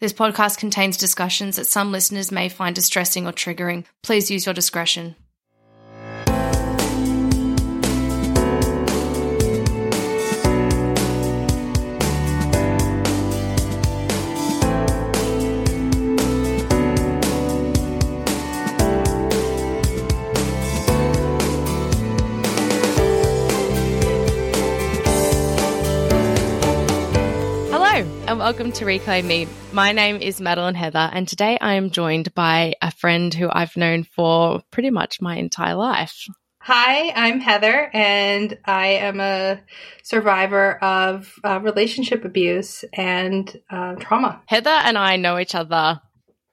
This podcast contains discussions that some listeners may find distressing or triggering. Please use your discretion. And welcome to Reclaim Me. My name is Madeline Heather, and today I am joined by a friend who I've known for pretty much my entire life. Hi, I'm Heather, and I am a survivor of uh, relationship abuse and uh, trauma. Heather and I know each other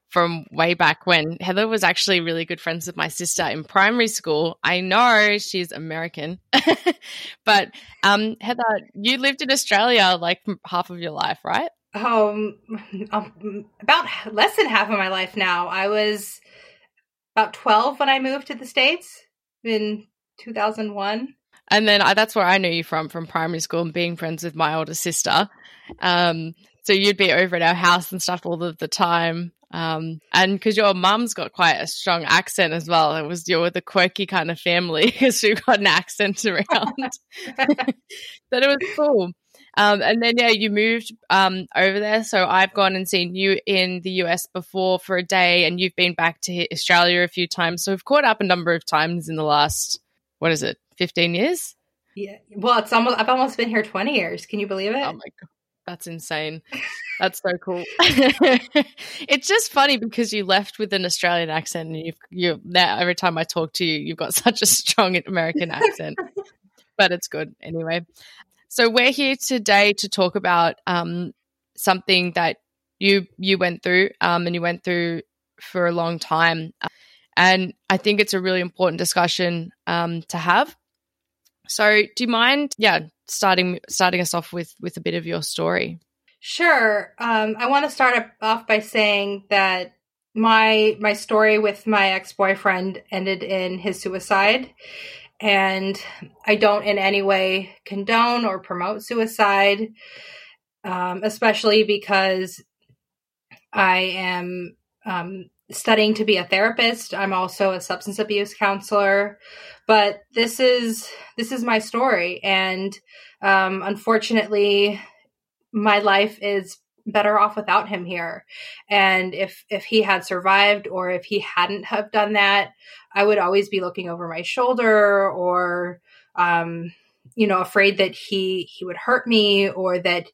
from way back when. Heather was actually really good friends with my sister in primary school. I know she's American, but um, Heather, you lived in Australia like half of your life, right? Um, um, about less than half of my life now. I was about 12 when I moved to the States in 2001. And then I, that's where I knew you from, from primary school and being friends with my older sister. Um, so you'd be over at our house and stuff all of the time. Um, and because your mum's got quite a strong accent as well, it was you're the quirky kind of family because you got an accent around. but it was cool. Um, and then yeah, you moved um, over there. So I've gone and seen you in the US before for a day, and you've been back to Australia a few times. So we've caught up a number of times in the last what is it, fifteen years? Yeah. Well, it's almost I've almost been here twenty years. Can you believe it? Oh my god. That's insane. That's so cool. it's just funny because you left with an Australian accent, and you you now every time I talk to you, you've got such a strong American accent. but it's good anyway. So we're here today to talk about um, something that you you went through, um, and you went through for a long time, and I think it's a really important discussion um, to have. So, do you mind, yeah, starting starting us off with with a bit of your story? Sure. Um, I want to start off by saying that my my story with my ex boyfriend ended in his suicide, and I don't in any way condone or promote suicide, um, especially because I am um, studying to be a therapist. I'm also a substance abuse counselor, but this is this is my story, and um, unfortunately, my life is better off without him here. And if if he had survived, or if he hadn't have done that, I would always be looking over my shoulder, or um, you know, afraid that he he would hurt me, or that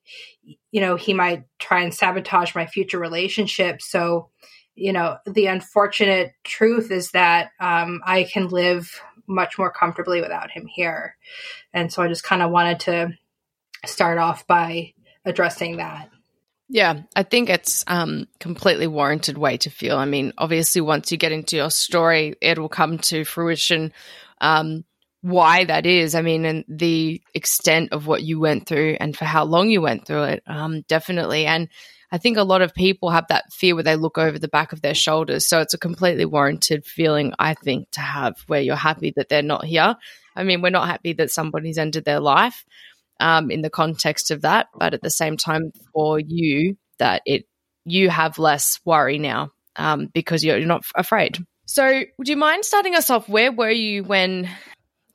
you know he might try and sabotage my future relationship. So you know, the unfortunate truth is that um, I can live much more comfortably without him here. And so I just kind of wanted to start off by addressing that. Yeah, I think it's um completely warranted way to feel. I mean, obviously once you get into your story, it will come to fruition um why that is. I mean, and the extent of what you went through and for how long you went through it. Um definitely. And I think a lot of people have that fear where they look over the back of their shoulders. So it's a completely warranted feeling, I think, to have where you're happy that they're not here. I mean, we're not happy that somebody's ended their life um, in the context of that, but at the same time, for you, that it you have less worry now um, because you're, you're not afraid. So, would you mind starting us off? Where were you when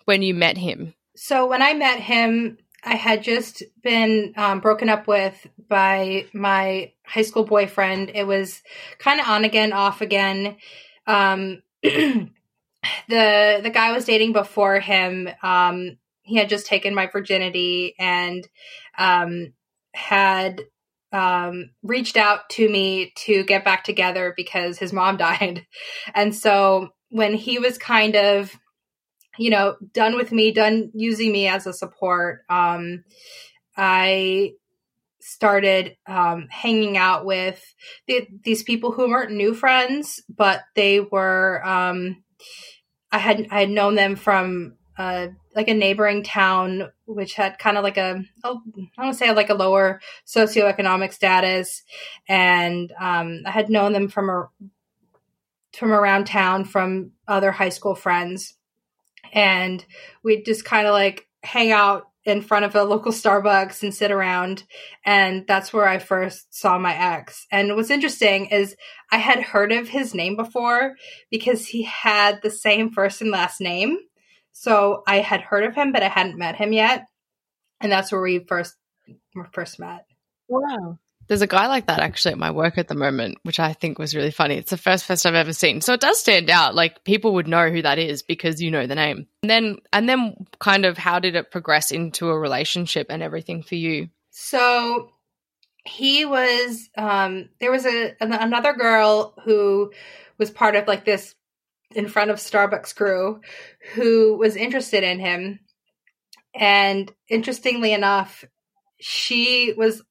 when you met him? So when I met him, I had just been um, broken up with by my high school boyfriend. It was kind of on again, off again. Um, the the guy I was dating before him, um, he had just taken my virginity and um, had um, reached out to me to get back together because his mom died. And so when he was kind of you know, done with me, done using me as a support, um, I started um, hanging out with the, these people who weren't new friends, but they were. Um, I had I had known them from uh, like a neighboring town, which had kind of like a oh, I to say like a lower socioeconomic status, and um, I had known them from a, from around town from other high school friends and we'd just kind of like hang out in front of a local Starbucks and sit around. And that's where I first saw my ex. And what's interesting is I had heard of his name before because he had the same first and last name. So I had heard of him, but I hadn't met him yet. And that's where we first first met. Wow. There's a guy like that actually at my work at the moment, which I think was really funny. It's the first first I've ever seen. So it does stand out. Like people would know who that is because you know the name. And then and then kind of how did it progress into a relationship and everything for you? So he was um there was a another girl who was part of like this in front of Starbucks crew who was interested in him. And interestingly enough, she was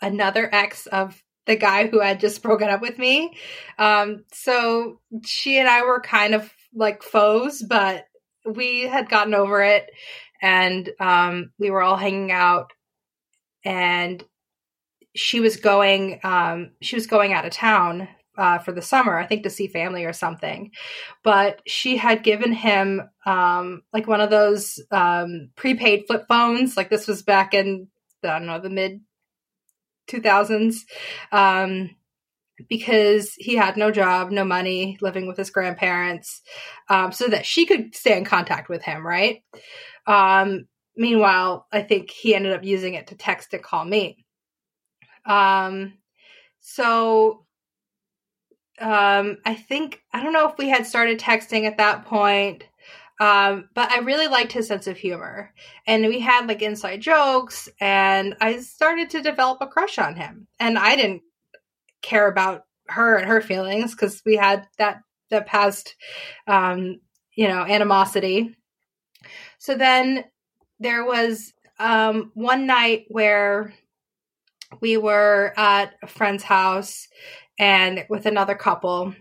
another ex of the guy who had just broken up with me. Um, so she and I were kind of like foes, but we had gotten over it and um, we were all hanging out and she was going um, she was going out of town uh, for the summer, I think to see family or something. But she had given him um, like one of those um, prepaid flip phones. Like this was back in I don't know the mid 2000s um, because he had no job, no money, living with his grandparents, um, so that she could stay in contact with him, right? Um, meanwhile, I think he ended up using it to text and call me. Um, so um, I think, I don't know if we had started texting at that point. Um, but I really liked his sense of humor. And we had like inside jokes, and I started to develop a crush on him. And I didn't care about her and her feelings because we had that that past um, you know, animosity. So then there was um, one night where we were at a friend's house and with another couple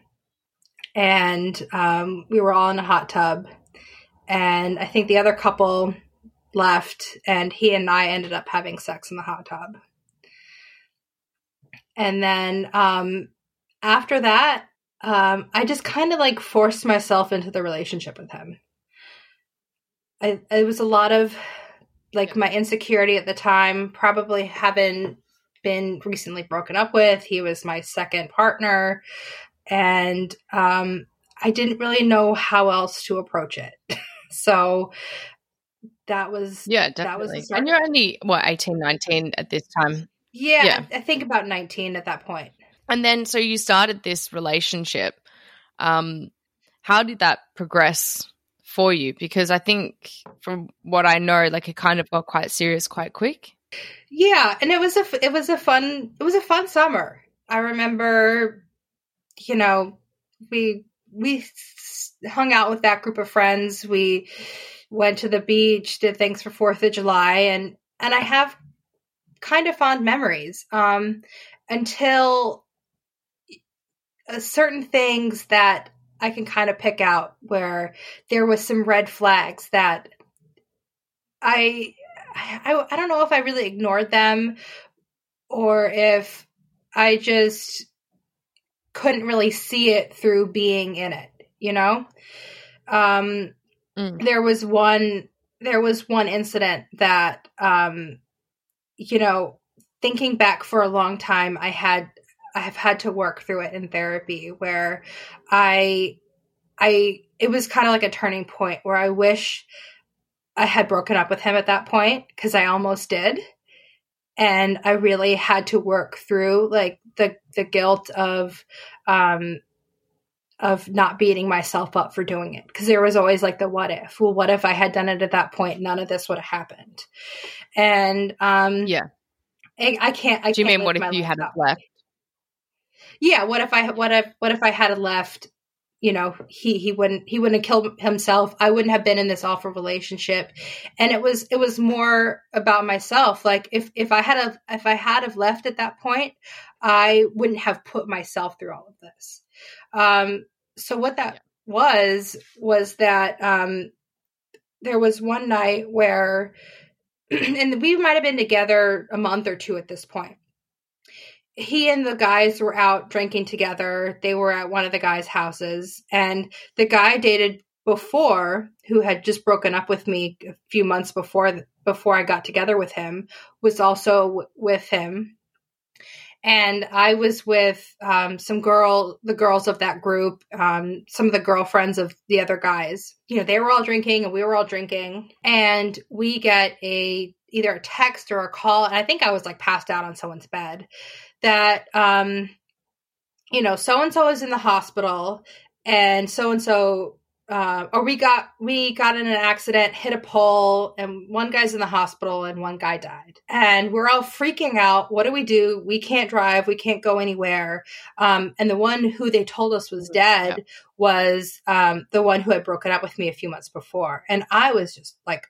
and um, we were all in a hot tub and I think the other couple left, and he and I ended up having sex in the hot tub. And then um, after that, um, I just kind of like forced myself into the relationship with him. I, it was a lot of like my insecurity at the time, probably having been recently broken up with. He was my second partner. And um, I didn't really know how else to approach it. So that was yeah, definitely. That was and you're only what 18, 19 at this time. Yeah, yeah, I think about 19 at that point. And then so you started this relationship. Um how did that progress for you? Because I think from what I know like it kind of got quite serious quite quick. Yeah, and it was a it was a fun it was a fun summer. I remember you know, we we hung out with that group of friends. We went to the beach, did things for Fourth of July, and and I have kind of fond memories um, until certain things that I can kind of pick out where there was some red flags that I I, I don't know if I really ignored them or if I just couldn't really see it through being in it you know um mm. there was one there was one incident that um you know thinking back for a long time i had i have had to work through it in therapy where i i it was kind of like a turning point where i wish I had broken up with him at that point because I almost did. And I really had to work through like the the guilt of um of not beating myself up for doing it. Because there was always like the what if. Well what if i had done it at that point? None of this would have happened. And um yeah. I, I can't i do you can't mean what if you had left? yeah what if i what if what if i had left you know he he wouldn't he wouldn't have killed himself. I wouldn't have been in this awful relationship. And it was it was more about myself. Like if if i had a if i had have left at that point i wouldn't have put myself through all of this um so what that was was that um there was one night where and we might have been together a month or two at this point he and the guys were out drinking together. They were at one of the guys' houses, and the guy I dated before, who had just broken up with me a few months before before I got together with him, was also w- with him. And I was with um, some girl, the girls of that group, um, some of the girlfriends of the other guys. You know, they were all drinking, and we were all drinking, and we get a either a text or a call, and I think I was like passed out on someone's bed that um you know so and so is in the hospital and so and so uh, or we got we got in an accident, hit a pole, and one guy's in the hospital and one guy died. And we're all freaking out. What do we do? We can't drive. We can't go anywhere. Um, and the one who they told us was dead yeah. was um, the one who had broken up with me a few months before. And I was just like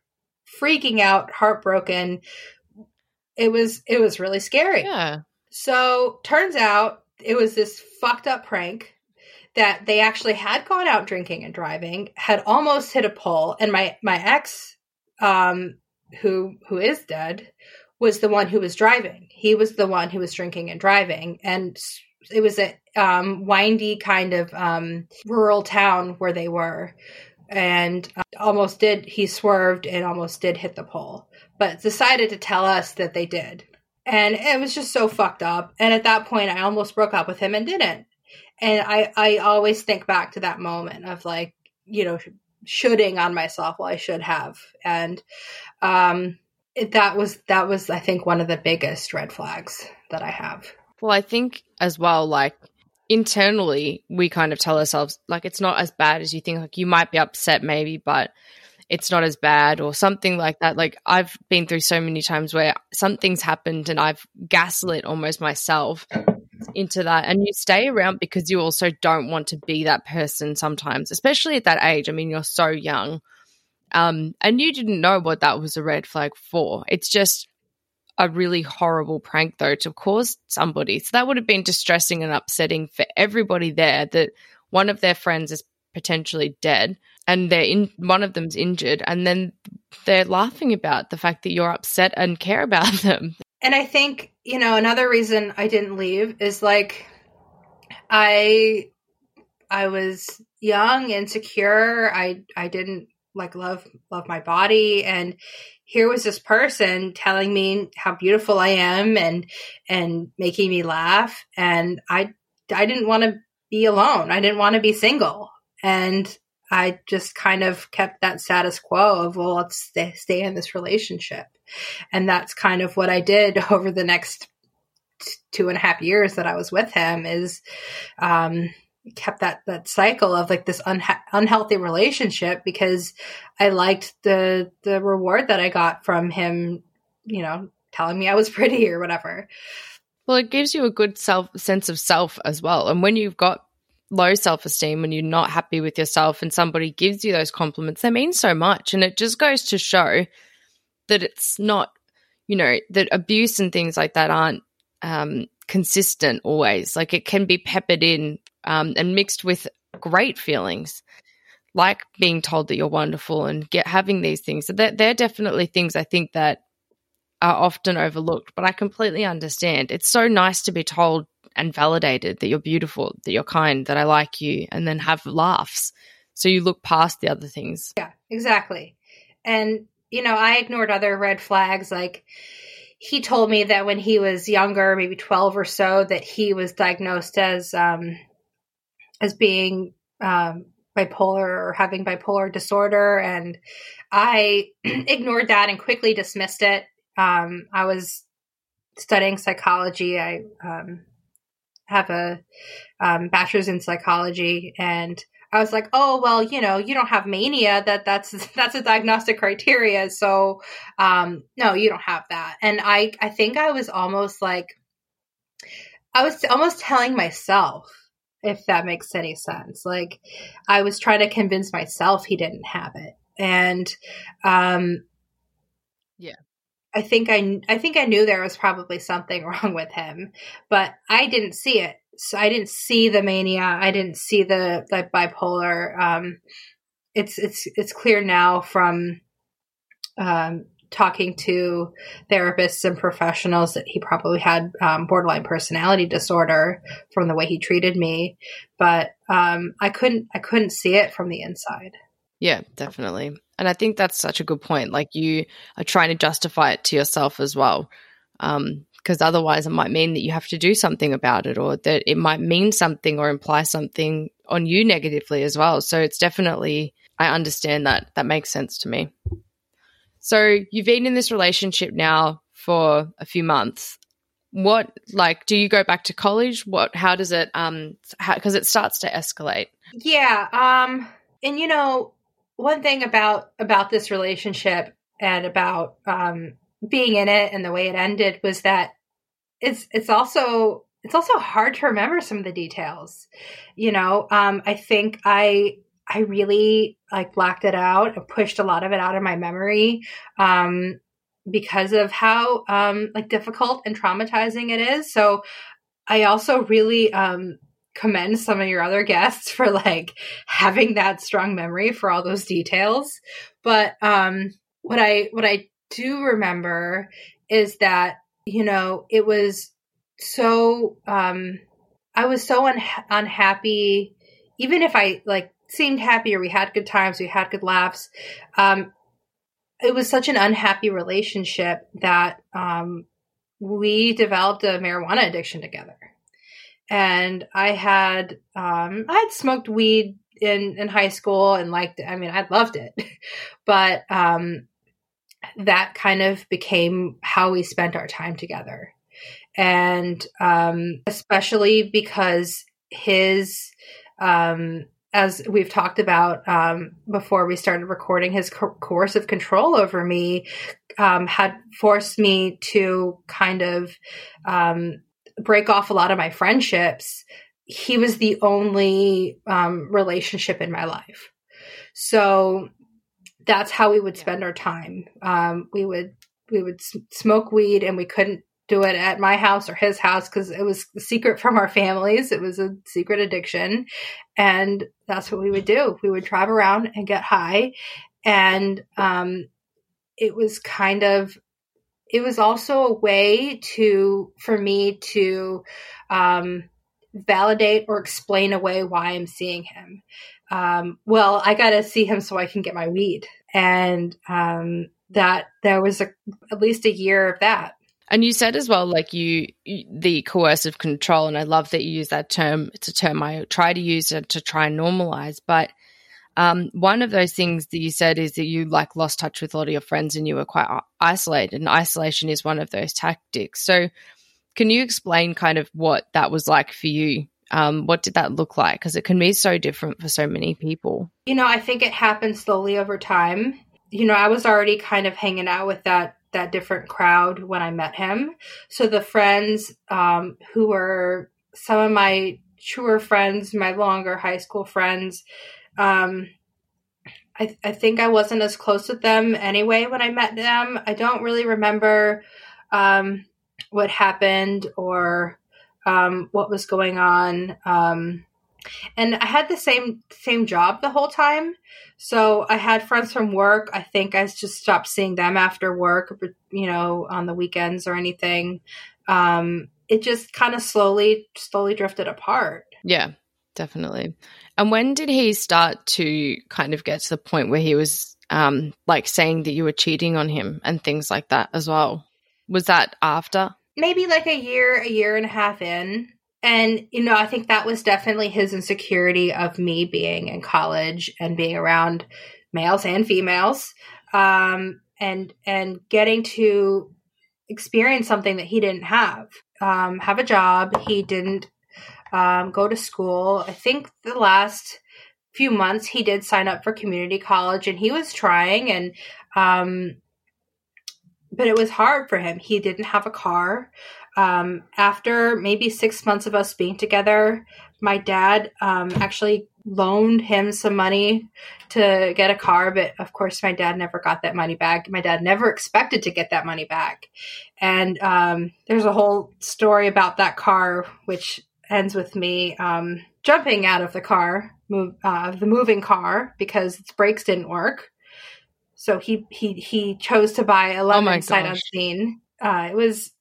freaking out, heartbroken. It was it was really scary. Yeah. So turns out it was this fucked up prank that they actually had gone out drinking and driving, had almost hit a pole, and my my ex, um, who who is dead, was the one who was driving. He was the one who was drinking and driving, and it was a um, windy kind of um, rural town where they were, and uh, almost did he swerved and almost did hit the pole, but decided to tell us that they did and it was just so fucked up and at that point i almost broke up with him and didn't and i i always think back to that moment of like you know shooting on myself well i should have. And um it, that was that was i think one of the biggest red flags that i have. Well i think as well like internally we kind of tell ourselves like it's not as bad as you think. Like you might be upset maybe but it's not as bad or something like that. Like I've been through so many times where something's happened and I've gaslit almost myself into that. And you stay around because you also don't want to be that person sometimes, especially at that age. I mean, you're so young. Um, and you didn't know what that was a red flag for. It's just a really horrible prank, though, to cause somebody. So that would have been distressing and upsetting for everybody there that one of their friends is potentially dead and they're in one of them's injured and then they're laughing about the fact that you're upset and care about them and i think you know another reason i didn't leave is like i i was young insecure. I i didn't like love love my body. And here was this person telling me how beautiful i am and and making me laugh. And i i didn't want to be alone. I didn't want to be single. And I just kind of kept that status quo of, well, let's stay, stay in this relationship. And that's kind of what I did over the next two and a half years that I was with him is, um, kept that, that cycle of like this unha- unhealthy relationship because I liked the, the reward that I got from him, you know, telling me I was pretty or whatever. Well, it gives you a good self sense of self as well. And when you've got low self esteem, when you're not happy with yourself and somebody gives you those compliments, they mean so much. And it just goes to show that it's not, you know, that abuse and things like that aren't um, consistent always. Like it can be peppered in um, and mixed with great feelings. Like being told that you're wonderful and get having these things. So they're, they're definitely things I think that are often overlooked, but I completely understand. It's so nice to be told and validated that you're beautiful, that you're kind, that I like you, and then have laughs. So you look past the other things. Yeah, exactly. And, you know, I ignored other red flags. Like, he told me that when he was younger, maybe 12 or so, that he was diagnosed as, um, as being, um, bipolar or having bipolar disorder. And I ignored that and quickly dismissed it. Um, I was studying psychology. I um, have a um, bachelor's in psychology, and I was like, oh well, you know, you don't have mania. That that's that's a diagnostic criteria. So um, no, you don't have that. And I I think I was almost like I was almost telling myself if that makes any sense. Like I was trying to convince myself he didn't have it. And um. I think I I think I knew there was probably something wrong with him, but I didn't see it. So I didn't see the mania. I didn't see the the bipolar. Um it's it's it's clear now from um talking to therapists and professionals that he probably had um, borderline personality disorder from the way he treated me but um, i couldn't i couldn't see it from the inside yeah definitely and i think that's such a good point like you are trying to justify it to yourself as well because um, otherwise it might mean that you have to do something about it or that it might mean something or imply something on you negatively as well so it's definitely i understand that that makes sense to me so you've been in this relationship now for a few months. What like do you go back to college? What how does it um because it starts to escalate? Yeah, um and you know, one thing about about this relationship and about um being in it and the way it ended was that it's it's also it's also hard to remember some of the details. You know, um I think I I really like blacked it out and pushed a lot of it out of my memory um, because of how um, like difficult and traumatizing it is. So I also really um, commend some of your other guests for like having that strong memory for all those details. But um, what I what I do remember is that you know it was so um, I was so un- unhappy even if I like seemed happier. We had good times. We had good laughs. Um, it was such an unhappy relationship that um, we developed a marijuana addiction together. And I had um, I had smoked weed in in high school and liked it. I mean, I loved it, but um, that kind of became how we spent our time together. And um, especially because his um, as we've talked about um, before we started recording, his co- coercive control over me um, had forced me to kind of um, break off a lot of my friendships. He was the only um, relationship in my life. So that's how we would spend our time. Um, we would we would smoke weed and we couldn't do it at my house or his house because it was a secret from our families. It was a secret addiction. And that's what we would do. We would drive around and get high. And um, it was kind of, it was also a way to, for me to um, validate or explain away why I'm seeing him. Um, well, I got to see him so I can get my weed. And um, that there was a, at least a year of that and you said as well, like you, the coercive control, and I love that you use that term. It's a term I try to use to, to try and normalize. But um, one of those things that you said is that you like lost touch with a lot of your friends and you were quite isolated. And isolation is one of those tactics. So, can you explain kind of what that was like for you? Um, what did that look like? Because it can be so different for so many people. You know, I think it happened slowly over time. You know, I was already kind of hanging out with that that different crowd when I met him. So the friends um, who were some of my truer friends, my longer high school friends, um, I, I think I wasn't as close with them anyway when I met them. I don't really remember um, what happened or um, what was going on. Um, and I had the same same job the whole time. So I had friends from work. I think I just stopped seeing them after work, you know, on the weekends or anything. Um, it just kind of slowly, slowly drifted apart. Yeah, definitely. And when did he start to kind of get to the point where he was um, like saying that you were cheating on him and things like that as well? Was that after? Maybe like a year, a year and a half in and you know, I think that was definitely his insecurity of me being in college and being around males and females, um, and and getting to experience something that he didn't have. Um, have a job. He didn't um, go to school. I think the last few months he did sign up for community college, and he was trying and. Um, but it was hard for him. He didn't have a car. Um, after maybe six months of us being together, my dad um, actually loaned him some money to get a car, but of course, my dad never got that money back. My dad never expected to get that money back. And um, there's a whole story about that car, which ends with me um, jumping out of the car, move, uh, the moving car, because its brakes didn't work. So he he he chose to buy a lemon oh sight unseen. Uh, it was,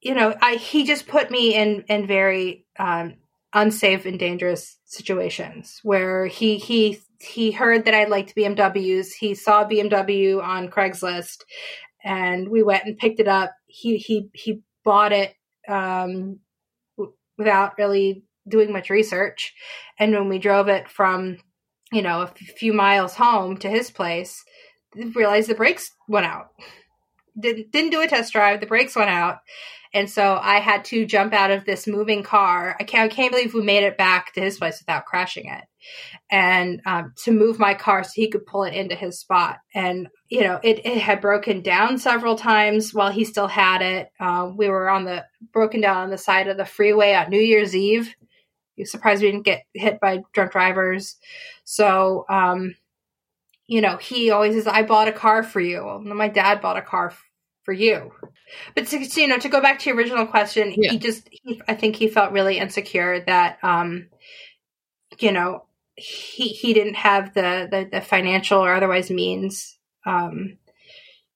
you know, I he just put me in in very um, unsafe and dangerous situations where he he he heard that I liked BMWs. He saw BMW on Craigslist, and we went and picked it up. He he he bought it um, without really doing much research, and when we drove it from you know a few miles home to his place, realized the brakes went out. Didn't didn't do a test drive. The brakes went out, and so I had to jump out of this moving car. I can't, I can't believe we made it back to his place without crashing it. And um, to move my car so he could pull it into his spot. And, you know, it, it had broken down several times while he still had it. Uh, we were on the, broken down on the side of the freeway on New Year's Eve. You're surprised we didn't get hit by drunk drivers. So, um, you know, he always says, I bought a car for you. Well, my dad bought a car for you. But to, you know, to go back to your original question, yeah. he just, he, I think he felt really insecure that, um, you know, he he didn't have the the, the financial or otherwise means um,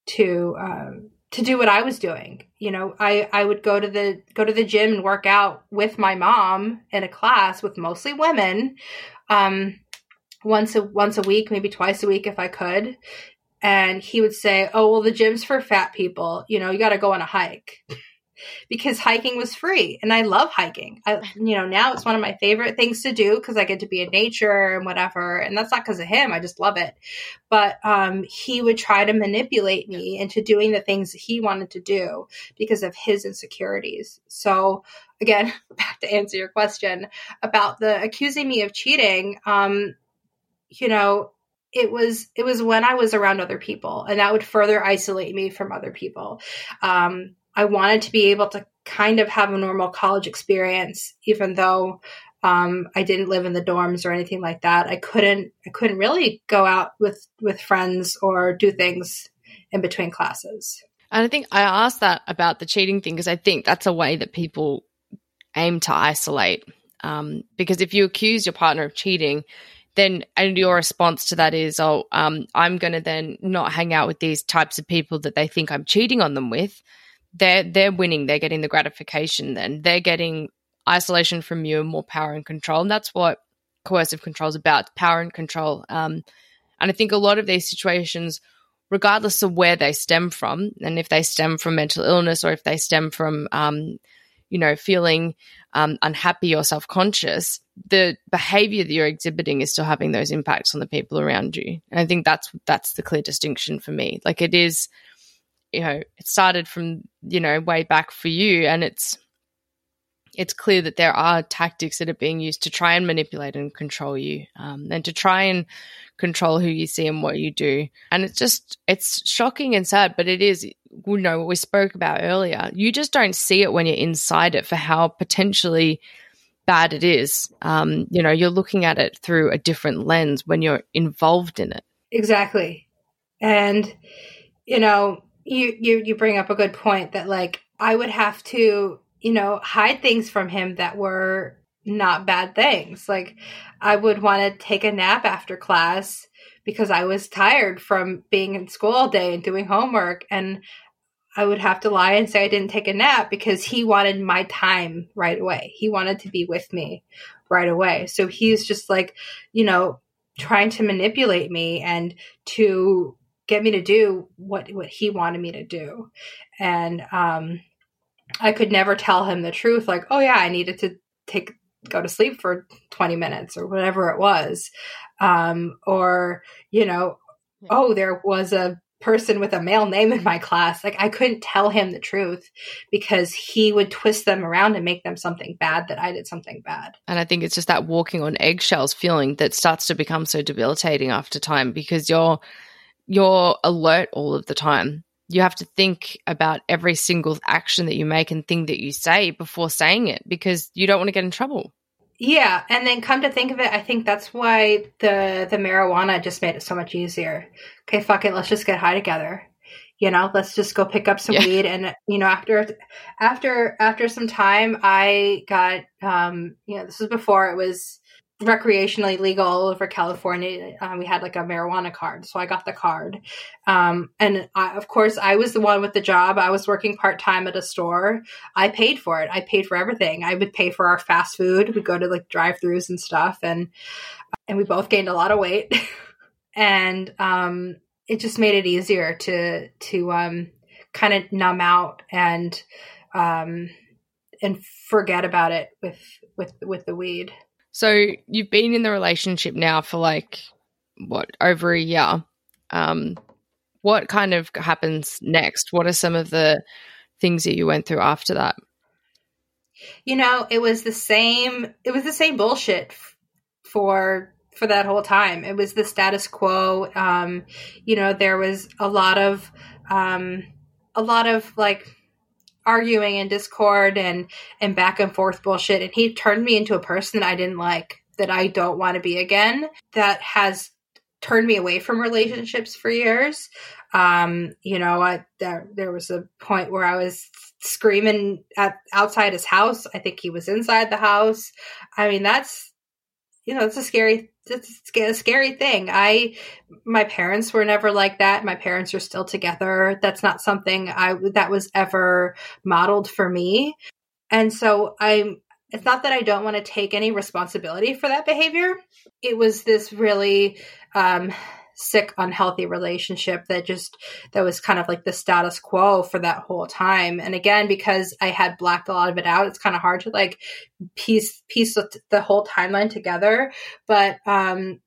to um, to do what I was doing. You know, I I would go to the go to the gym and work out with my mom in a class with mostly women. Um, once a once a week, maybe twice a week if I could and he would say, "Oh, well, the gym's for fat people. You know, you got to go on a hike." because hiking was free and I love hiking. I, you know, now it's one of my favorite things to do because I get to be in nature and whatever. And that's not because of him. I just love it. But um, he would try to manipulate me into doing the things he wanted to do because of his insecurities. So again, back to answer your question about the accusing me of cheating. Um, you know, it was it was when I was around other people, and that would further isolate me from other people. Um, I wanted to be able to kind of have a normal college experience, even though um, I didn't live in the dorms or anything like that. I couldn't I couldn't really go out with with friends or do things in between classes. And I think I asked that about the cheating thing because I think that's a way that people aim to isolate. Um, because if you accuse your partner of cheating, then and your response to that is, oh, um, I'm going to then not hang out with these types of people that they think I'm cheating on them with. They're they're winning. They're getting the gratification. Then they're getting isolation from you and more power and control. And that's what coercive control is about: power and control. Um, and I think a lot of these situations, regardless of where they stem from, and if they stem from mental illness or if they stem from um, you know, feeling um, unhappy or self conscious, the behavior that you're exhibiting is still having those impacts on the people around you. And I think that's that's the clear distinction for me. Like it is, you know, it started from you know way back for you, and it's it's clear that there are tactics that are being used to try and manipulate and control you, um, and to try and control who you see and what you do. And it's just it's shocking and sad, but it is you know what we spoke about earlier. You just don't see it when you're inside it for how potentially bad it is. Um, you know, you're looking at it through a different lens when you're involved in it. Exactly, and you know, you you you bring up a good point that like I would have to you know, hide things from him that were not bad things. Like I would want to take a nap after class because I was tired from being in school all day and doing homework and I would have to lie and say I didn't take a nap because he wanted my time right away. He wanted to be with me right away. So he's just like, you know, trying to manipulate me and to get me to do what what he wanted me to do. And um I could never tell him the truth, like, oh yeah, I needed to take go to sleep for 20 minutes or whatever it was um, or you know oh there was a person with a male name in my class like i couldn't tell him the truth because he would twist them around and make them something bad that i did something bad and i think it's just that walking on eggshells feeling that starts to become so debilitating after time because you're you're alert all of the time you have to think about every single action that you make and thing that you say before saying it because you don't want to get in trouble. Yeah, and then come to think of it, I think that's why the the marijuana just made it so much easier. Okay, fuck it, let's just get high together. You know, let's just go pick up some yeah. weed and you know, after after after some time I got um you know, this was before it was recreationally legal all over California. Um, we had like a marijuana card, so I got the card. Um, and I, of course, I was the one with the job. I was working part time at a store. I paid for it. I paid for everything. I would pay for our fast food. We'd go to like drive-throughs and stuff, and and we both gained a lot of weight. and um, it just made it easier to to um, kind of numb out and um, and forget about it with with with the weed. So you've been in the relationship now for like what over a year. Um, what kind of happens next? What are some of the things that you went through after that? You know, it was the same. It was the same bullshit for for that whole time. It was the status quo. Um, you know, there was a lot of um, a lot of like arguing and discord and and back and forth bullshit and he turned me into a person that I didn't like that I don't want to be again that has turned me away from relationships for years. Um you know I there there was a point where I was screaming at outside his house. I think he was inside the house. I mean that's you know it's a scary it's a scary thing. I, my parents were never like that. My parents are still together. That's not something I that was ever modeled for me. And so I'm. It's not that I don't want to take any responsibility for that behavior. It was this really um, sick unhealthy relationship that just that was kind of like the status quo for that whole time. And again because i had blacked a lot of it out it's kind of hard to like piece piece the whole timeline together. But um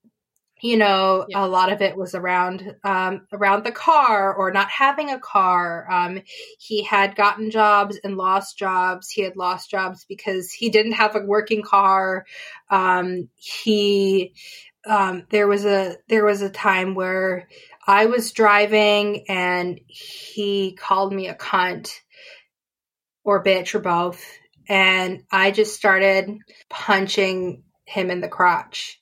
you know yeah. a lot of it was around um, around the car or not having a car. Um, he had gotten jobs and lost jobs. He had lost jobs because he didn't have a working car. Um, he um, there was a there was a time where I was driving and he called me a cunt or bitch or both, and I just started punching him in the crotch.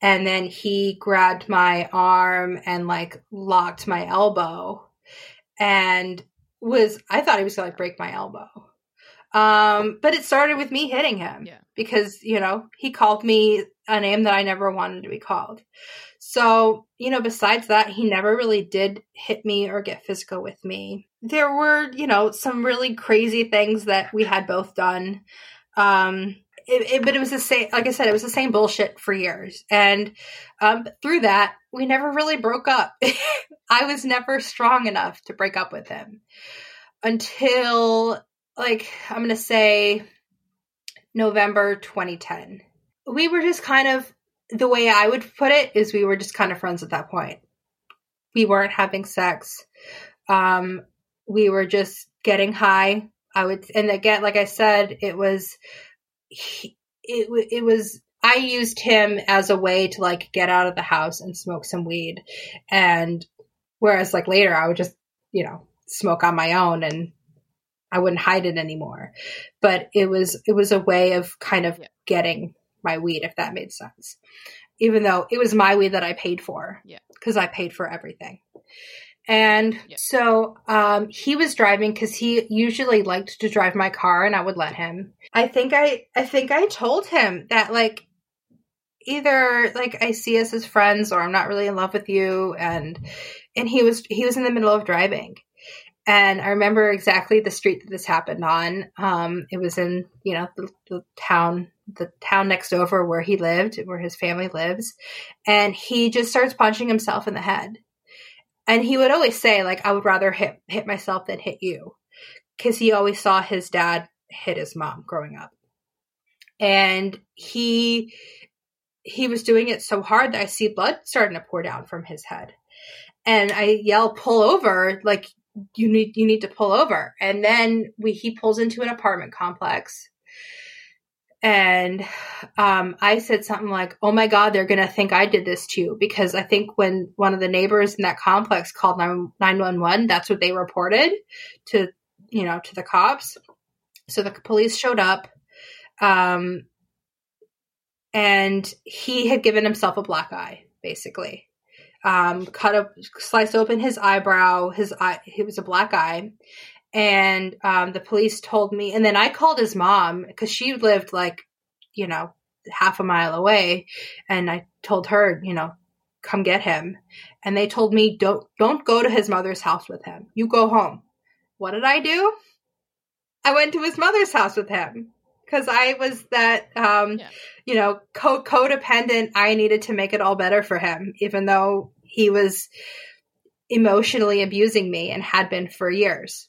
And then he grabbed my arm and like locked my elbow and was I thought he was gonna like break my elbow. Um, but it started with me hitting him yeah. because, you know, he called me a name that I never wanted to be called. So, you know, besides that, he never really did hit me or get physical with me. There were, you know, some really crazy things that we had both done. Um, it, it, but it was the same, like I said, it was the same bullshit for years. And um, through that, we never really broke up. I was never strong enough to break up with him until like I'm going to say November 2010. We were just kind of the way I would put it is we were just kind of friends at that point. We weren't having sex. Um, we were just getting high. I would, and again, like I said, it was, it, it was, I used him as a way to like get out of the house and smoke some weed. And whereas like later I would just, you know, smoke on my own and I wouldn't hide it anymore. But it was it was a way of kind of yeah. getting my weed, if that made sense. Even though it was my weed that I paid for, yeah, because I paid for everything. And yeah. so um, he was driving because he usually liked to drive my car, and I would let him. I think I I think I told him that like either like I see us as friends or I'm not really in love with you, and and he was he was in the middle of driving and I remember exactly the street that this happened on. Um, it was in, you know, the, the, town, the town next over where he lived, where his family lives. And he just starts punching himself in the head. And he would always say, like, I would rather hit, hit myself than hit you. Cause he always saw his dad hit his mom growing up. and he he was doing it so hard that I see blood starting to pour down from his head. And I yell, pull over, like you need you need to pull over. And then we he pulls into an apartment complex. And um, I said something like, "Oh my God, they're gonna think I did this to you," because I think when one of the neighbors in that complex called nine one one, that's what they reported to you know to the cops. So the police showed up. Um, and he had given himself a black eye, basically. Um, cut up, sliced open his eyebrow. His eye, he was a black eye, and um, the police told me. And then I called his mom because she lived like, you know, half a mile away, and I told her, you know, come get him. And they told me, don't don't go to his mother's house with him. You go home. What did I do? I went to his mother's house with him because I was that, um, yeah. you know, co- codependent. I needed to make it all better for him, even though he was emotionally abusing me and had been for years.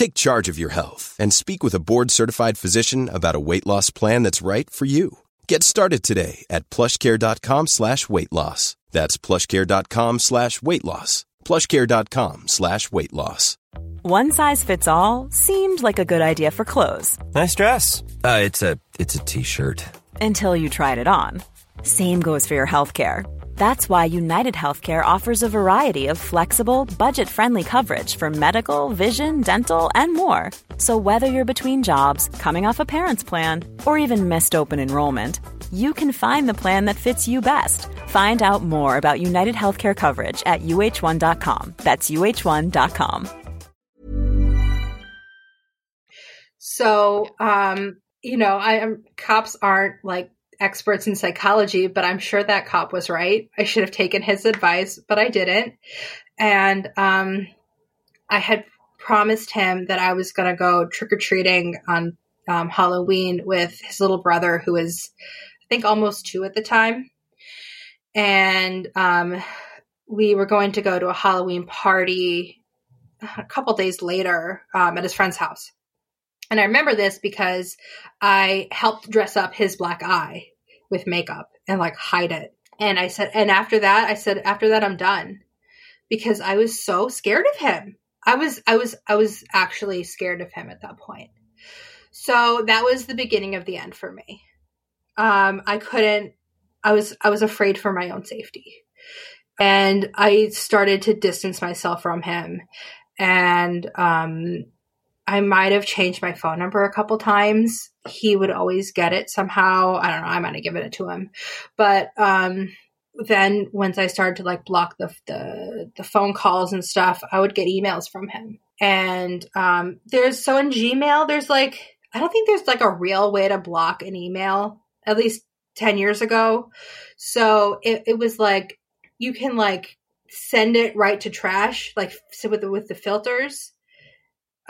Take charge of your health and speak with a board-certified physician about a weight loss plan that's right for you. Get started today at plushcare.com slash weight loss. That's plushcare.com slash weight loss plushcare.com slash weight loss. One size fits all seemed like a good idea for clothes. Nice dress. Uh, it's a it's a t-shirt. Until you tried it on. Same goes for your health care. That's why United Healthcare offers a variety of flexible, budget-friendly coverage for medical, vision, dental, and more. So whether you're between jobs, coming off a parent's plan, or even missed open enrollment, you can find the plan that fits you best. Find out more about United Healthcare coverage at uh1.com. That's uh1.com. So, um, you know, I am cops aren't like experts in psychology, but I'm sure that cop was right. I should have taken his advice, but I didn't. And um, I had promised him that I was going to go trick or treating on um, Halloween with his little brother, who was I think almost two at the time. And um, we were going to go to a Halloween party a couple days later um, at his friend's house. And I remember this because I helped dress up his black eye with makeup and like hide it. And I said, and after that, I said, after that, I'm done because I was so scared of him. I was, I was, I was actually scared of him at that point. So that was the beginning of the end for me um, I couldn't. I was I was afraid for my own safety, and I started to distance myself from him, and um, I might have changed my phone number a couple times. He would always get it somehow. I don't know. I might have given it to him, but um, then once I started to like block the, the the phone calls and stuff, I would get emails from him. And um, there's so in Gmail, there's like I don't think there's like a real way to block an email at least 10 years ago. So it, it was like you can like send it right to trash, like so with the, with the filters.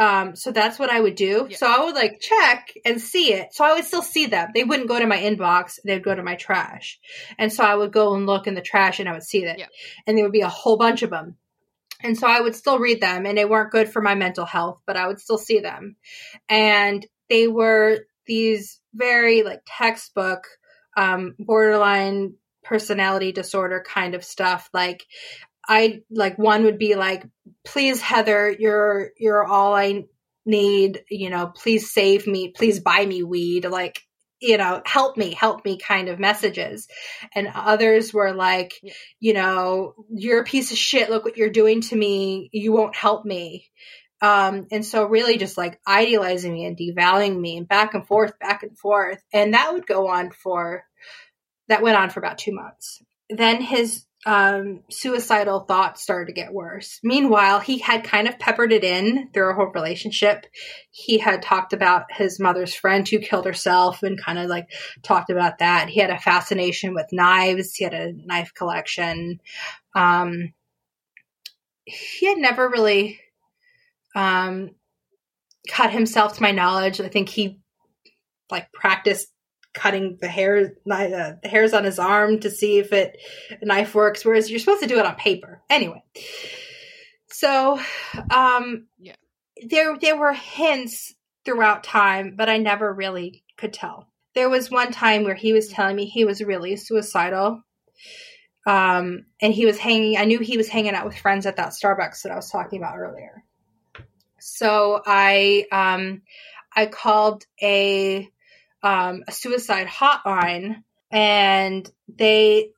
Um, so that's what I would do. Yeah. So I would like check and see it. So I would still see them. They wouldn't go to my inbox. They'd go to my trash. And so I would go and look in the trash and I would see that. Yeah. And there would be a whole bunch of them. And so I would still read them and they weren't good for my mental health, but I would still see them. And they were these very like textbook, um, borderline personality disorder kind of stuff. Like I like one would be like, please Heather, you're you're all I need, you know, please save me, please buy me weed. Like you know, help me, help me kind of messages. And others were like, yeah. you know, you're a piece of shit. Look what you're doing to me. You won't help me. Um, and so really just like idealizing me and devaluing me and back and forth, back and forth. And that would go on for, that went on for about two months. Then his um, suicidal thoughts started to get worse. Meanwhile, he had kind of peppered it in through our whole relationship. He had talked about his mother's friend who killed herself and kind of like talked about that. He had a fascination with knives. He had a knife collection. Um, he had never really um, cut himself to my knowledge. I think he like practiced cutting the hair uh, the hairs on his arm to see if it a knife works whereas you're supposed to do it on paper. Anyway. So um yeah. there there were hints throughout time but i never really could tell. There was one time where he was telling me he was really suicidal um and he was hanging i knew he was hanging out with friends at that starbucks that i was talking about earlier. So i um i called a um, a suicide hotline, and they.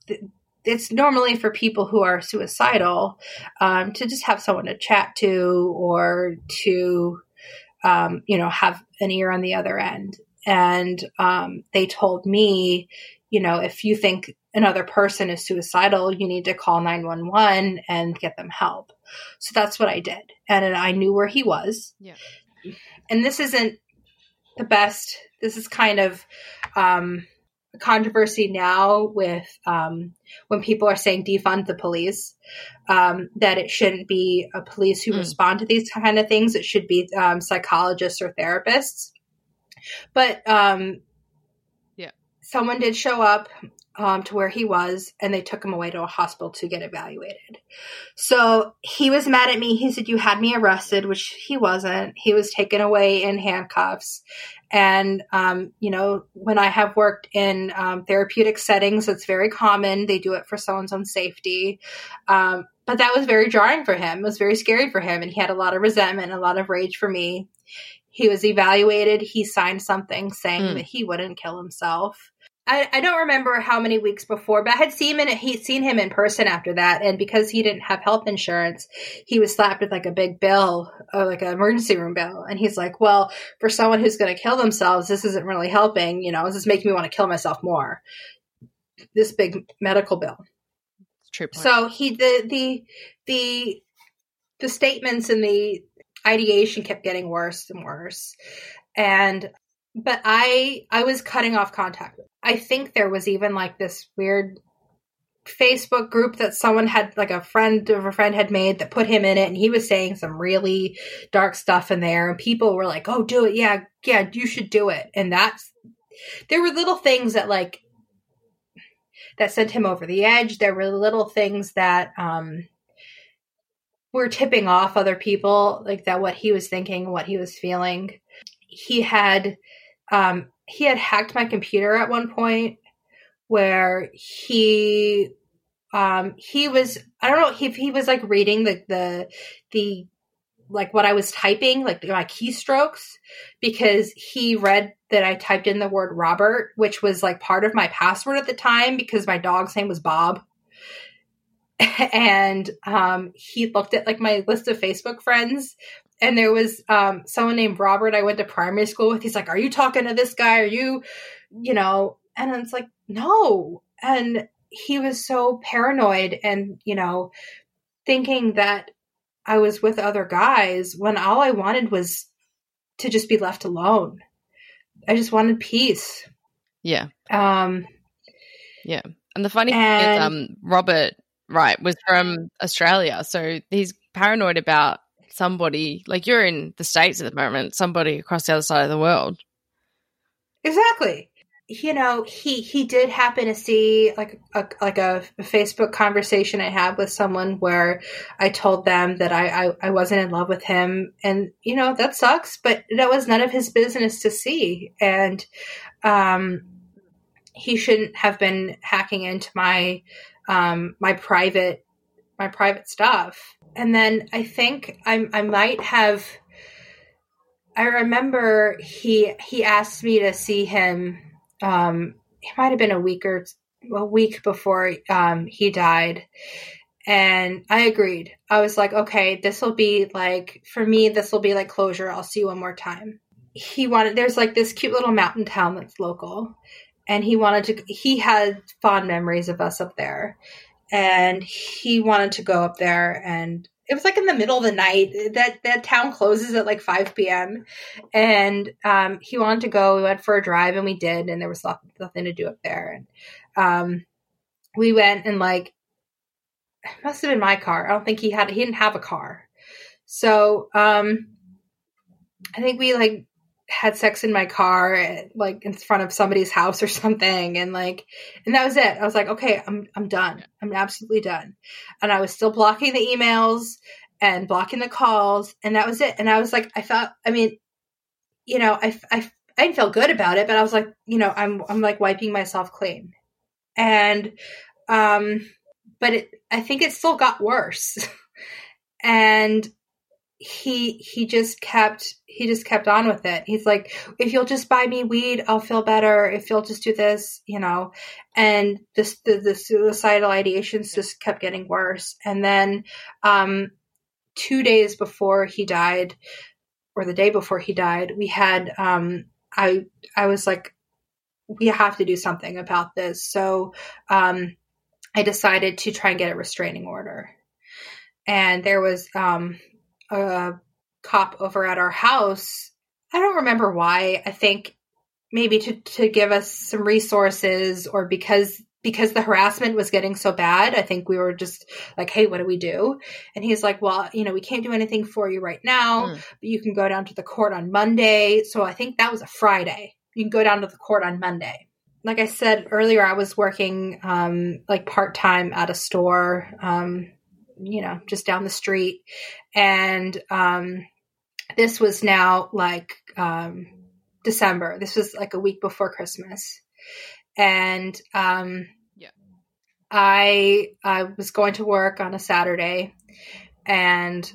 it's normally for people who are suicidal um, to just have someone to chat to or to um, you know have an ear on the other end and um, they told me you know if you think another person is suicidal you need to call 911 and get them help so that's what i did and i knew where he was yeah. and this isn't the best this is kind of um, a controversy now with um, when people are saying defund the police, um, that it shouldn't be a police who mm. respond to these kind of things. It should be um, psychologists or therapists. But um, yeah, someone did show up um, to where he was, and they took him away to a hospital to get evaluated. So he was mad at me. He said, "You had me arrested," which he wasn't. He was taken away in handcuffs, and, um, you know, when I have worked in um, therapeutic settings, it's very common. They do it for someone's own safety. Um, but that was very jarring for him. It was very scary for him. And he had a lot of resentment, a lot of rage for me. He was evaluated. He signed something saying mm. that he wouldn't kill himself. I, I, don't remember how many weeks before, but I had seen him in, he'd seen him in person after that, and because he didn't have health insurance, he was slapped with like a big bill, or like an emergency room bill. And he's like, "Well, for someone who's going to kill themselves, this isn't really helping. You know, this is making me want to kill myself more. This big medical bill." True. Point. So he the the the the statements and the ideation kept getting worse and worse, and but I I was cutting off contact. I think there was even like this weird Facebook group that someone had like a friend of a friend had made that put him in it and he was saying some really dark stuff in there and people were like, "Oh, do it. Yeah, yeah, you should do it." And that's there were little things that like that sent him over the edge. There were little things that um were tipping off other people like that what he was thinking, what he was feeling. He had um, he had hacked my computer at one point where he um, he was I don't know he he was like reading the the the like what I was typing, like my keystrokes, because he read that I typed in the word Robert, which was like part of my password at the time because my dog's name was Bob. and um, he looked at like my list of Facebook friends and there was um, someone named Robert I went to primary school with. He's like, "Are you talking to this guy? Are you, you know?" And it's like, "No." And he was so paranoid, and you know, thinking that I was with other guys when all I wanted was to just be left alone. I just wanted peace. Yeah. Um. Yeah, and the funny and, thing is, um, Robert, right, was from Australia, so he's paranoid about somebody like you're in the states at the moment somebody across the other side of the world. Exactly. You know, he he did happen to see like a like a, Facebook conversation I had with someone where I told them that I, I I wasn't in love with him, and you know that sucks, but that was none of his business to see, and um, he shouldn't have been hacking into my um my private my private stuff. And then I think I I might have. I remember he he asked me to see him um, it might have been a week or a week before um, he died. And I agreed. I was like, okay, this will be like, for me, this will be like closure. I'll see you one more time. He wanted, there's like this cute little mountain town that's local. And he wanted to, he had fond memories of us up there. And he wanted to go up there and it was like in the middle of the night. That that town closes at like 5 p.m. And um, he wanted to go. We went for a drive and we did, and there was nothing to do up there. And um, we went and like it must have been my car. I don't think he had he didn't have a car. So um I think we like had sex in my car like in front of somebody's house or something and like and that was it. I was like okay i'm i'm done. I'm absolutely done. And i was still blocking the emails and blocking the calls and that was it. And i was like i felt i mean you know i i, I didn't feel good about it but i was like you know i'm i'm like wiping myself clean. And um but it i think it still got worse. And he he just kept he just kept on with it. He's like, if you'll just buy me weed, I'll feel better. If you'll just do this, you know, and this the, the suicidal ideations just kept getting worse. And then, um, two days before he died, or the day before he died, we had um, I I was like, we have to do something about this. So, um, I decided to try and get a restraining order. And there was um, a cop over at our house. I don't remember why. I think maybe to, to give us some resources or because because the harassment was getting so bad, I think we were just like, hey, what do we do? And he's like, well, you know, we can't do anything for you right now, mm. but you can go down to the court on Monday. So I think that was a Friday. You can go down to the court on Monday. Like I said earlier, I was working um, like part time at a store. Um, you know, just down the street. And um, this was now like um, December. This was like a week before Christmas. And um, yeah. I I was going to work on a Saturday and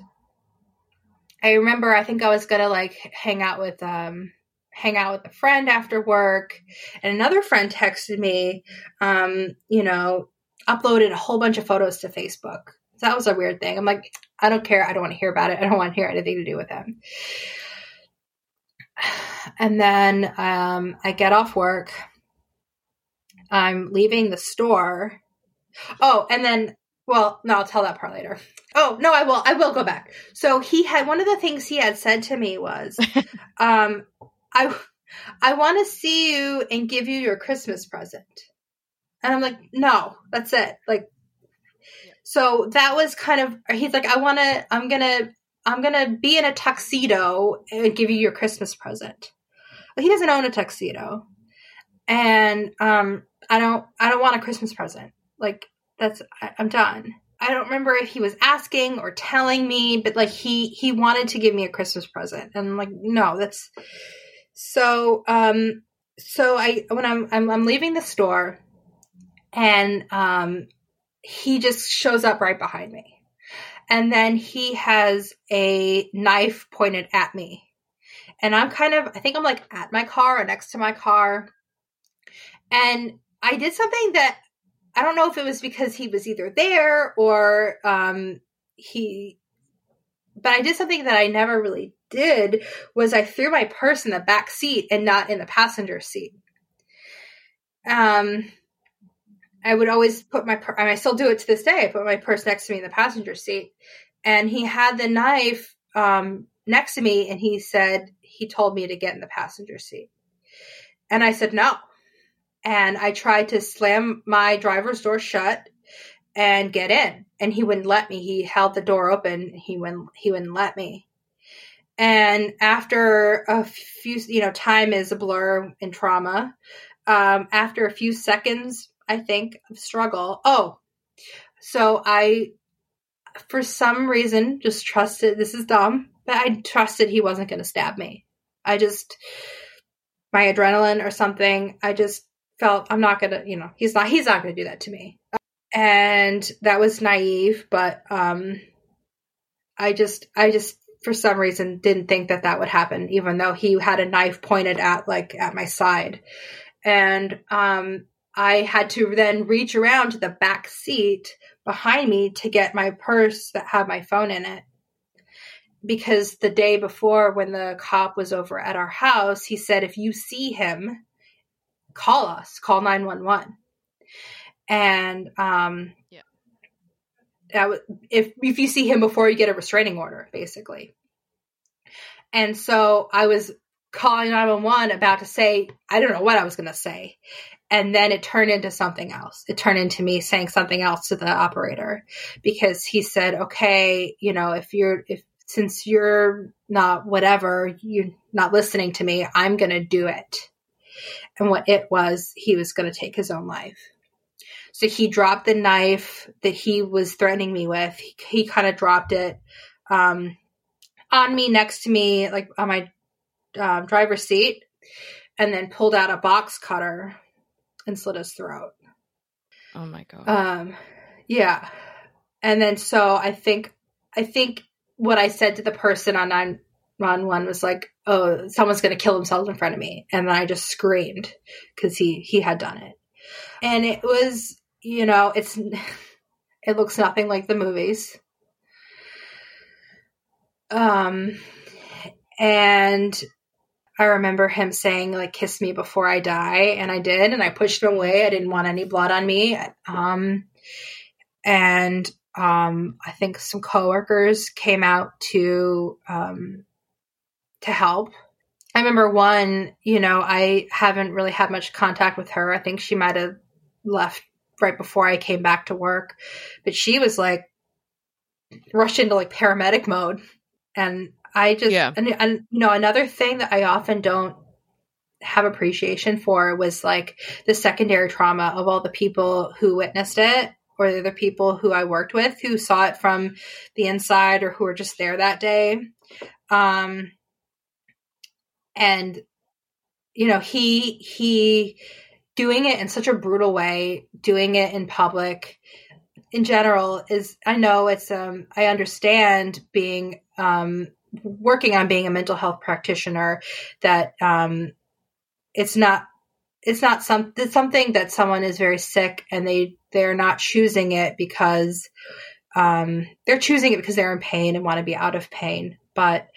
I remember I think I was gonna like hang out with um hang out with a friend after work and another friend texted me um you know uploaded a whole bunch of photos to Facebook that was a weird thing. I'm like, I don't care. I don't want to hear about it. I don't want to hear anything to do with him. And then um, I get off work. I'm leaving the store. Oh, and then, well, no, I'll tell that part later. Oh, no, I will. I will go back. So he had one of the things he had said to me was, um, I, I want to see you and give you your Christmas present. And I'm like, no, that's it. Like, so that was kind of he's like, I want to, I'm gonna, I'm gonna be in a tuxedo and give you your Christmas present. But he doesn't own a tuxedo, and um, I don't, I don't want a Christmas present. Like that's, I, I'm done. I don't remember if he was asking or telling me, but like he he wanted to give me a Christmas present, and I'm like, no, that's so. Um, so I when I'm I'm, I'm leaving the store, and um, he just shows up right behind me. And then he has a knife pointed at me. And I'm kind of, I think I'm like at my car or next to my car. And I did something that I don't know if it was because he was either there or um, he, but I did something that I never really did was I threw my purse in the back seat and not in the passenger seat. Um, I would always put my, and I still do it to this day. I put my purse next to me in the passenger seat, and he had the knife um, next to me, and he said he told me to get in the passenger seat, and I said no, and I tried to slam my driver's door shut and get in, and he wouldn't let me. He held the door open. He wouldn't. He wouldn't let me. And after a few, you know, time is a blur in trauma. um, after a few seconds, I think, struggle, oh, so I, for some reason, just trusted this is dumb, but I trusted he wasn't going to stab me. I just, my adrenaline or something, I just felt I'm not going to, you know, he's not, he's not going to do that to me. And that was naive, but, um, I just, I just, for some reason, didn't think that that would happen, even though he had a knife pointed at, like, at my side. And, um, I had to then reach around to the back seat behind me to get my purse that had my phone in it. Because the day before, when the cop was over at our house, he said, if you see him, call us, call 911. And, um, yeah. That if if you see him before you get a restraining order, basically. And so I was calling 911 about to say, I don't know what I was going to say and then it turned into something else. It turned into me saying something else to the operator because he said, "Okay, you know, if you're if since you're not whatever, you're not listening to me, I'm going to do it." And what it was, he was going to take his own life. So he dropped the knife that he was threatening me with. He, he kind of dropped it um, on me next to me, like on my um, driver's seat, and then pulled out a box cutter and slit his throat. Oh my god. Um, yeah, and then so I think I think what I said to the person on nine on one was like, "Oh, someone's going to kill themselves in front of me," and then I just screamed because he he had done it, and it was you know it's it looks nothing like the movies. Um, and I remember him saying like kiss me before I die and I did and I pushed him away. I didn't want any blood on me. Um and um I think some coworkers came out to um to help. I remember one, you know, I haven't really had much contact with her. I think she might have left right before I came back to work. But she was like rushed into like paramedic mode and I just, yeah. and, and you know, another thing that I often don't have appreciation for was like the secondary trauma of all the people who witnessed it or the people who I worked with who saw it from the inside or who were just there that day. Um, and you know, he he doing it in such a brutal way, doing it in public in general is I know it's um I understand being um working on being a mental health practitioner that um, it's not it's not some it's something that someone is very sick and they they're not choosing it because um, they're choosing it because they're in pain and want to be out of pain but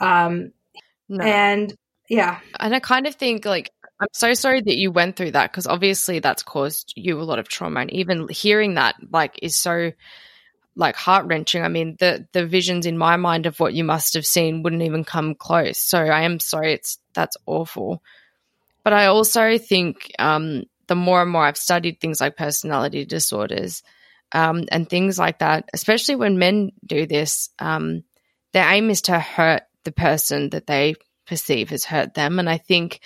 um, no. and yeah and i kind of think like i'm so sorry that you went through that because obviously that's caused you a lot of trauma and even hearing that like is so like heart wrenching. I mean, the the visions in my mind of what you must have seen wouldn't even come close. So I am sorry. It's that's awful. But I also think um, the more and more I've studied things like personality disorders um, and things like that, especially when men do this, um, their aim is to hurt the person that they perceive has hurt them. And I think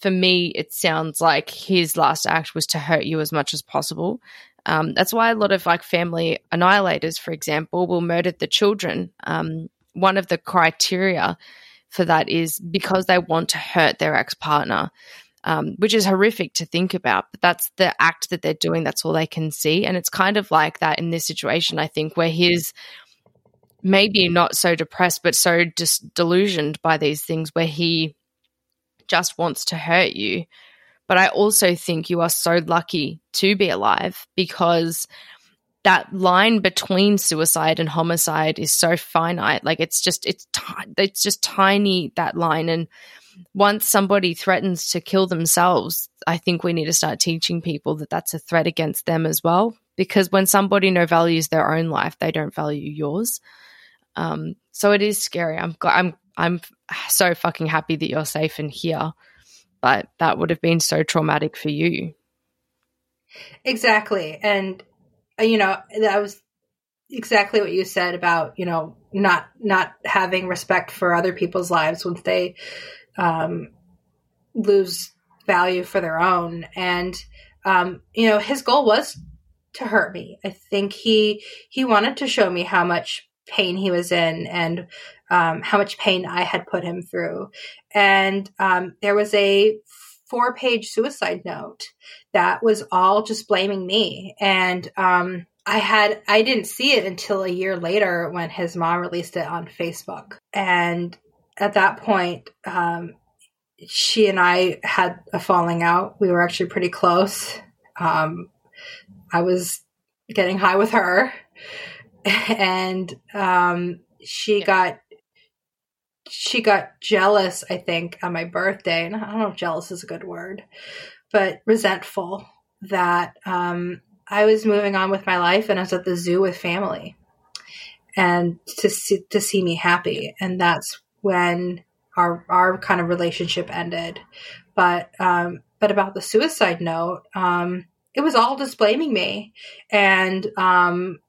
for me, it sounds like his last act was to hurt you as much as possible. Um, that's why a lot of like family annihilators, for example, will murder the children. Um, one of the criteria for that is because they want to hurt their ex partner, um, which is horrific to think about. But that's the act that they're doing. That's all they can see. And it's kind of like that in this situation, I think, where he's maybe not so depressed, but so just delusioned by these things where he just wants to hurt you but I also think you are so lucky to be alive because that line between suicide and homicide is so finite. Like it's just it's t- it's just tiny that line and once somebody threatens to kill themselves, I think we need to start teaching people that that's a threat against them as well. Because when somebody no values their own life, they don't value yours. Um, so it is scary. I'm I'm I'm so fucking happy that you're safe and here but that would have been so traumatic for you. Exactly. And uh, you know, that was exactly what you said about, you know, not not having respect for other people's lives once they um lose value for their own. And, um, you know, his goal was to hurt me. I think he, he wanted to show me how much pain he was in and, um, how much pain I had put him through. And, um, there was a four page suicide note that was all just blaming me. And, um, I had I didn't see it until a year later when his mom released it on Facebook, and at that point, um, she and I had a falling out. We were actually pretty close. Um, I was getting high with her, and um, she got she got jealous. I think on my birthday, and I don't know if jealous is a good word, but resentful that um, I was moving on with my life, and I was at the zoo with family, and to see, to see me happy, and that's when our our kind of relationship ended. But um, but about the suicide note, um, it was all just blaming me, and um,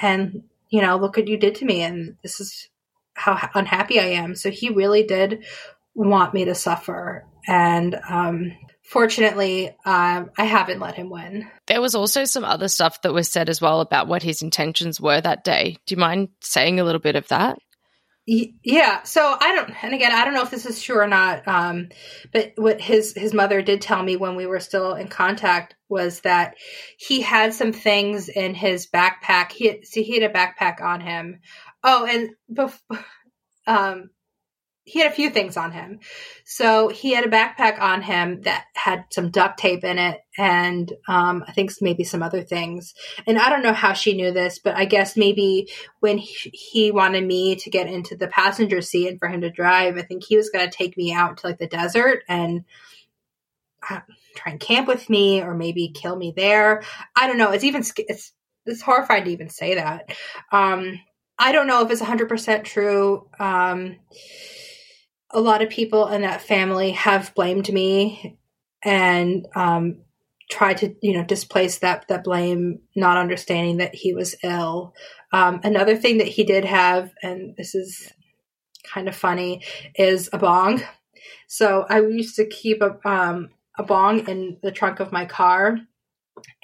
and you know, look what you did to me, and this is how unhappy I am. So he really did want me to suffer, and um, fortunately, um, I haven't let him win. There was also some other stuff that was said as well about what his intentions were that day. Do you mind saying a little bit of that? Yeah. So I don't, and again, I don't know if this is true or not. Um, but what his his mother did tell me when we were still in contact was that he had some things in his backpack. He had, see, he had a backpack on him. Oh, and um, he had a few things on him. So he had a backpack on him that had some duct tape in it and um, I think maybe some other things. And I don't know how she knew this, but I guess maybe when he, he wanted me to get into the passenger seat and for him to drive, I think he was going to take me out to like the desert and uh, try and camp with me or maybe kill me there. I don't know. It's even, it's, it's horrifying to even say that. Um, I don't know if it's 100% true. Um, a lot of people in that family have blamed me and um, tried to you know displace that that blame not understanding that he was ill um, another thing that he did have and this is kind of funny is a bong so i used to keep a, um, a bong in the trunk of my car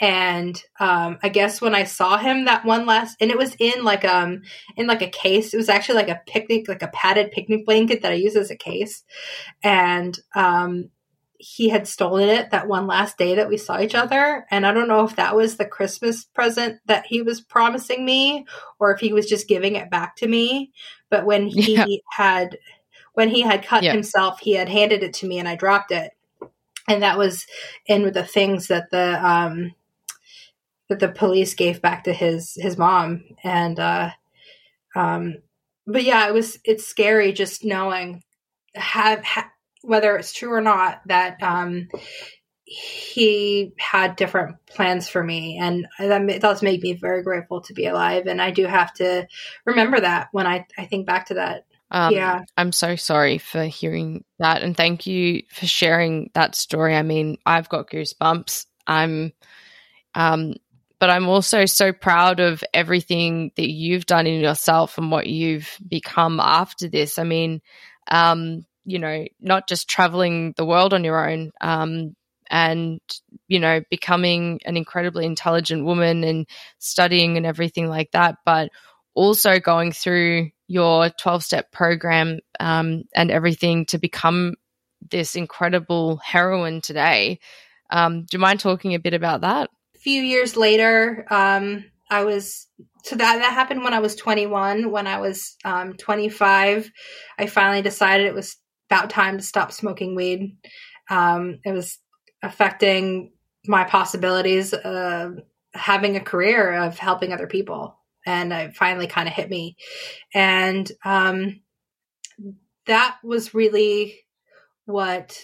and um, I guess when I saw him that one last, and it was in like um in like a case. It was actually like a picnic, like a padded picnic blanket that I use as a case, and um he had stolen it that one last day that we saw each other. And I don't know if that was the Christmas present that he was promising me, or if he was just giving it back to me. But when he yeah. had when he had cut yeah. himself, he had handed it to me, and I dropped it and that was in with the things that the um, that the police gave back to his his mom and uh, um, but yeah it was it's scary just knowing have ha- whether it's true or not that um, he had different plans for me and that does make me very grateful to be alive and i do have to remember that when i, I think back to that um, yeah. I'm so sorry for hearing that. And thank you for sharing that story. I mean, I've got goosebumps. I'm, um, but I'm also so proud of everything that you've done in yourself and what you've become after this. I mean, um, you know, not just traveling the world on your own, um, and, you know, becoming an incredibly intelligent woman and studying and everything like that, but also going through your 12 step program um, and everything to become this incredible heroine today. Um, do you mind talking a bit about that? Few years later, um, I was so that that happened when I was 21. When I was um, 25, I finally decided it was about time to stop smoking weed. Um, it was affecting my possibilities of having a career of helping other people and it finally kind of hit me. And um, that was really what,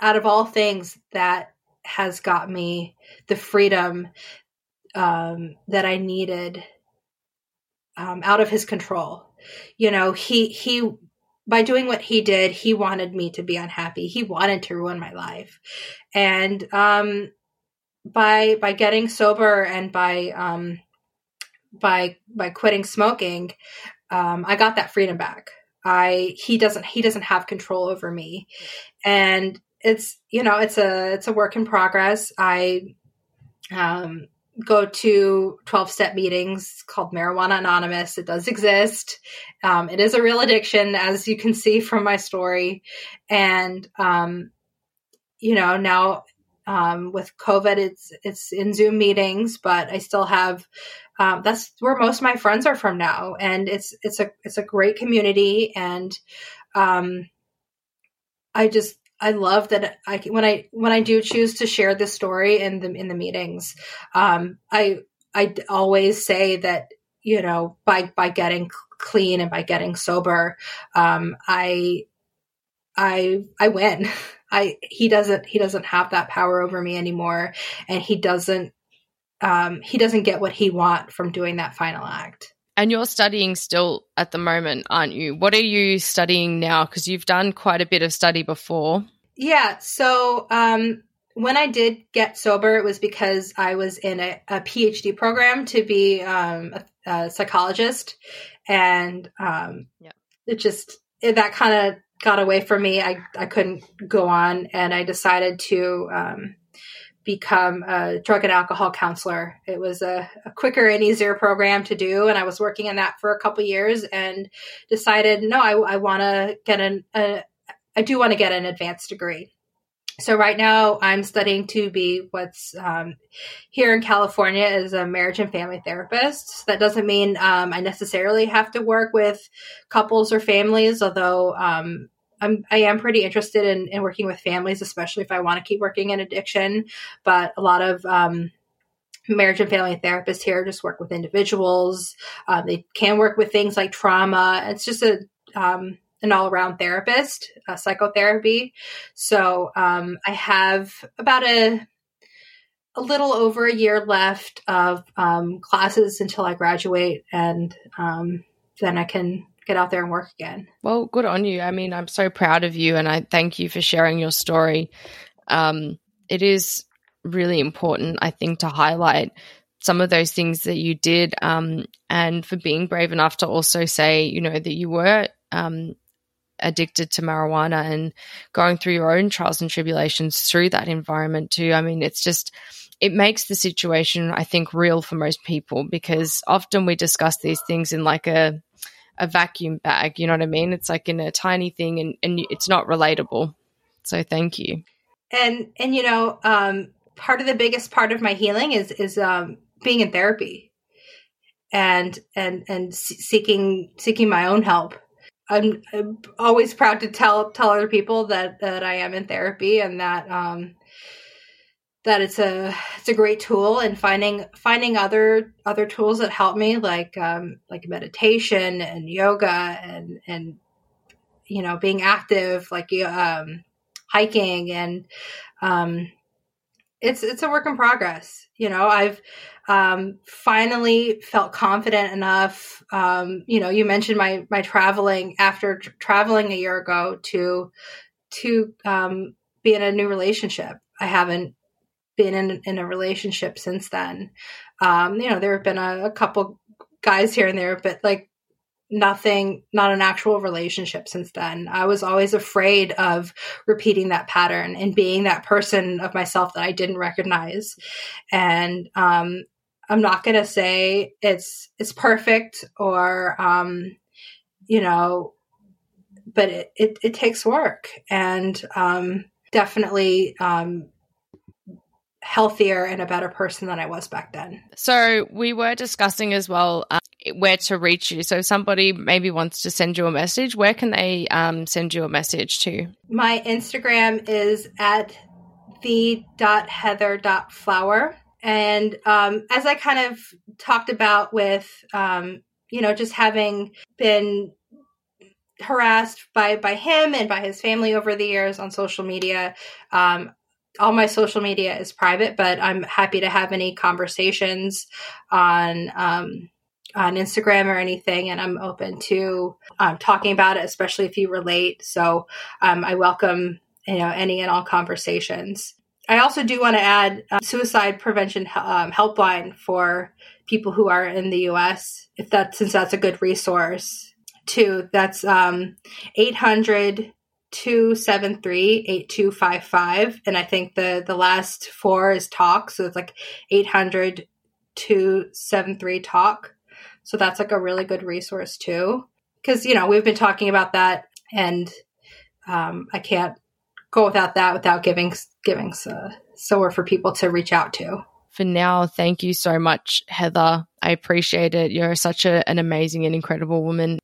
out of all things, that has got me the freedom um, that I needed um, out of his control. You know, he he by doing what he did, he wanted me to be unhappy. He wanted to ruin my life, and um, by by getting sober and by um, by by quitting smoking, um, I got that freedom back. I he doesn't he doesn't have control over me, and it's you know it's a it's a work in progress. I um, go to 12 step meetings called Marijuana Anonymous. It does exist. Um, it is a real addiction, as you can see from my story. And, um, you know, now um, with COVID, it's it's in Zoom meetings, but I still have. Um, that's where most of my friends are from now, and it's it's a it's a great community, and um, I just I love that I when I when I do choose to share this story in the in the meetings, um, I I always say that you know by by getting clean and by getting sober, um, I I I win. I he doesn't he doesn't have that power over me anymore, and he doesn't um, he doesn't get what he want from doing that final act. And you're studying still at the moment, aren't you? What are you studying now? Because you've done quite a bit of study before. Yeah. So um, when I did get sober, it was because I was in a, a PhD program to be um, a, a, psychologist, and um, yeah. it just it, that kind of got away from me. I I couldn't go on, and I decided to um, become a drug and alcohol counselor. It was a, a, quicker and easier program to do, and I was working in that for a couple years, and decided no, I, I want to get an a, I do want to get an advanced degree. So right now I'm studying to be what's um, here in California is a marriage and family therapist. That doesn't mean um, I necessarily have to work with couples or families, although um, I'm, I am pretty interested in, in, working with families, especially if I want to keep working in addiction. But a lot of um, marriage and family therapists here just work with individuals. Uh, they can work with things like trauma. It's just a um, an all around therapist, uh, psychotherapy. So um, I have about a a little over a year left of um, classes until I graduate, and um, then I can get out there and work again. Well, good on you. I mean, I'm so proud of you, and I thank you for sharing your story. Um, it is really important, I think, to highlight some of those things that you did, um, and for being brave enough to also say, you know, that you were um, addicted to marijuana and going through your own trials and tribulations through that environment too. I mean, it's just it makes the situation, I think, real for most people because often we discuss these things in like a a vacuum bag. You know what I mean? It's like in a tiny thing, and and it's not relatable. So thank you. And and you know, um, part of the biggest part of my healing is is um, being in therapy, and and and seeking seeking my own help. I'm, I'm, always proud to tell tell other people that that I am in therapy and that um, that it's a it's a great tool and finding finding other other tools that help me like um, like meditation and yoga and and you know being active like um, hiking and um, it's it's a work in progress you know I've um, finally felt confident enough. Um, you know, you mentioned my my traveling after tra- traveling a year ago to to um, be in a new relationship. I haven't been in in a relationship since then. Um, you know, there have been a, a couple guys here and there, but like nothing, not an actual relationship since then. I was always afraid of repeating that pattern and being that person of myself that I didn't recognize. And um, I'm not to say it's it's perfect or um, you know, but it, it, it takes work and um, definitely um, healthier and a better person than I was back then. So we were discussing as well um, where to reach you. So if somebody maybe wants to send you a message, where can they um, send you a message to? My Instagram is at the.heather.flower. And um, as I kind of talked about with, um, you know, just having been harassed by by him and by his family over the years on social media, um, all my social media is private, but I'm happy to have any conversations on um, on Instagram or anything, and I'm open to um, talking about it, especially if you relate. So um, I welcome you know any and all conversations. I also do want to add um, suicide prevention um, helpline for people who are in the U.S. If that since that's a good resource too. That's um, 800 273-8255 and I think the the last four is talk so it's like 800 273 talk. So that's like a really good resource too cuz you know we've been talking about that and um, I can't go without that without giving giving so, somewhere for people to reach out to for now, thank you so much, Heather. I appreciate it. You're such a, an amazing and incredible woman.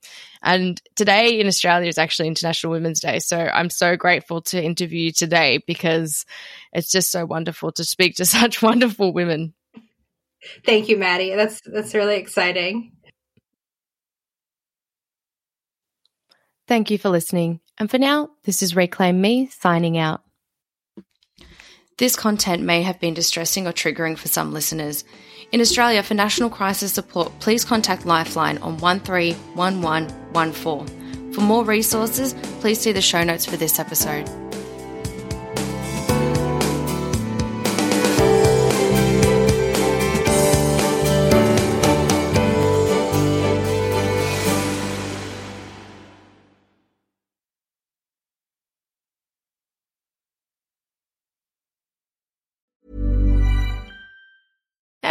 And today in Australia is actually International Women's Day. So I'm so grateful to interview you today because it's just so wonderful to speak to such wonderful women. Thank you, Maddie. That's that's really exciting. Thank you for listening. And for now, this is Reclaim Me signing out. This content may have been distressing or triggering for some listeners. In Australia, for national crisis support, please contact Lifeline on 131114. For more resources, please see the show notes for this episode.